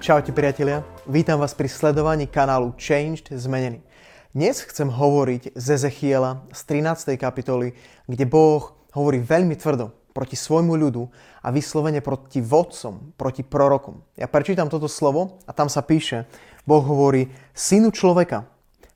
Čaute priatelia, vítam vás pri sledovaní kanálu Changed Zmenený. Dnes chcem hovoriť z Ezechiela z 13. kapitoly, kde Boh hovorí veľmi tvrdo proti svojmu ľudu a vyslovene proti vodcom, proti prorokom. Ja prečítam toto slovo a tam sa píše, Boh hovorí, synu človeka,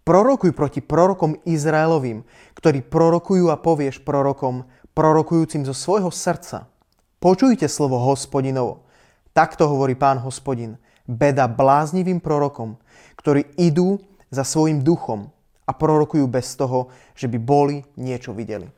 prorokuj proti prorokom Izraelovým, ktorí prorokujú a povieš prorokom, prorokujúcim zo svojho srdca. Počujte slovo hospodinovo. Takto hovorí pán hospodin beda bláznivým prorokom, ktorí idú za svojim duchom a prorokujú bez toho, že by boli niečo videli.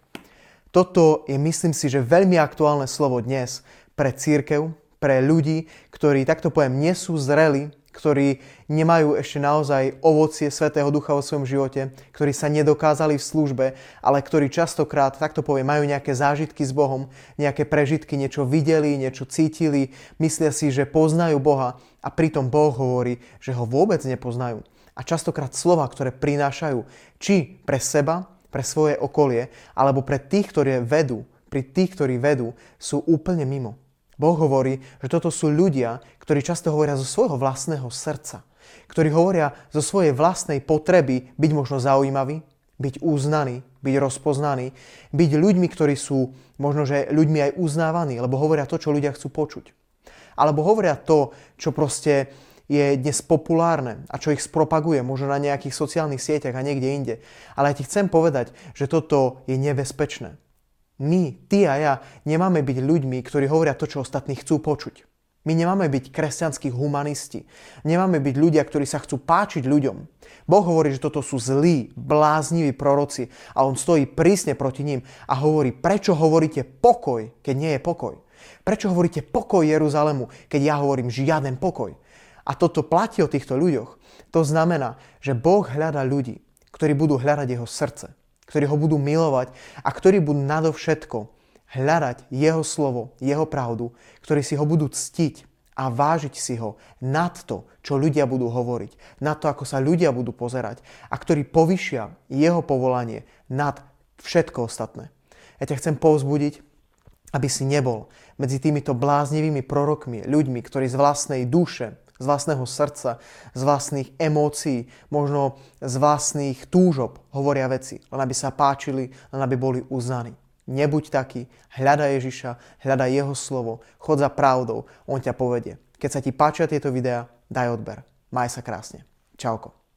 Toto je, myslím si, že veľmi aktuálne slovo dnes pre církev, pre ľudí, ktorí, takto poviem, nie sú zreli ktorí nemajú ešte naozaj ovocie Svetého Ducha vo svojom živote, ktorí sa nedokázali v službe, ale ktorí častokrát, takto poviem, majú nejaké zážitky s Bohom, nejaké prežitky, niečo videli, niečo cítili, myslia si, že poznajú Boha a pritom Boh hovorí, že ho vôbec nepoznajú. A častokrát slova, ktoré prinášajú, či pre seba, pre svoje okolie, alebo pre tých, ktorí vedú, pri tých, ktorí vedú, sú úplne mimo. Boh hovorí, že toto sú ľudia, ktorí často hovoria zo svojho vlastného srdca, ktorí hovoria zo svojej vlastnej potreby byť možno zaujímaví, byť uznaní, byť rozpoznaní, byť ľuďmi, ktorí sú možno, že ľuďmi aj uznávaní, lebo hovoria to, čo ľudia chcú počuť. Alebo hovoria to, čo proste je dnes populárne a čo ich spropaguje možno na nejakých sociálnych sieťach a niekde inde. Ale ja ti chcem povedať, že toto je nebezpečné. My, ty a ja, nemáme byť ľuďmi, ktorí hovoria to, čo ostatní chcú počuť. My nemáme byť kresťanskí humanisti. Nemáme byť ľudia, ktorí sa chcú páčiť ľuďom. Boh hovorí, že toto sú zlí, blázniví proroci a on stojí prísne proti ním a hovorí, prečo hovoríte pokoj, keď nie je pokoj. Prečo hovoríte pokoj Jeruzalému, keď ja hovorím žiaden pokoj. A toto platí o týchto ľuďoch. To znamená, že Boh hľadá ľudí, ktorí budú hľadať jeho srdce ktorí ho budú milovať a ktorí budú nadovšetko hľadať jeho slovo, jeho pravdu, ktorí si ho budú ctiť a vážiť si ho nad to, čo ľudia budú hovoriť, nad to, ako sa ľudia budú pozerať a ktorí povyšia jeho povolanie nad všetko ostatné. Ja ťa chcem povzbudiť, aby si nebol medzi týmito bláznivými prorokmi, ľuďmi, ktorí z vlastnej duše z vlastného srdca, z vlastných emócií, možno z vlastných túžob hovoria veci, len aby sa páčili, len aby boli uznaní. Nebuď taký, hľada Ježiša, hľada Jeho slovo, chod za pravdou, On ťa povedie. Keď sa ti páčia tieto videá, daj odber. Maj sa krásne. Čauko.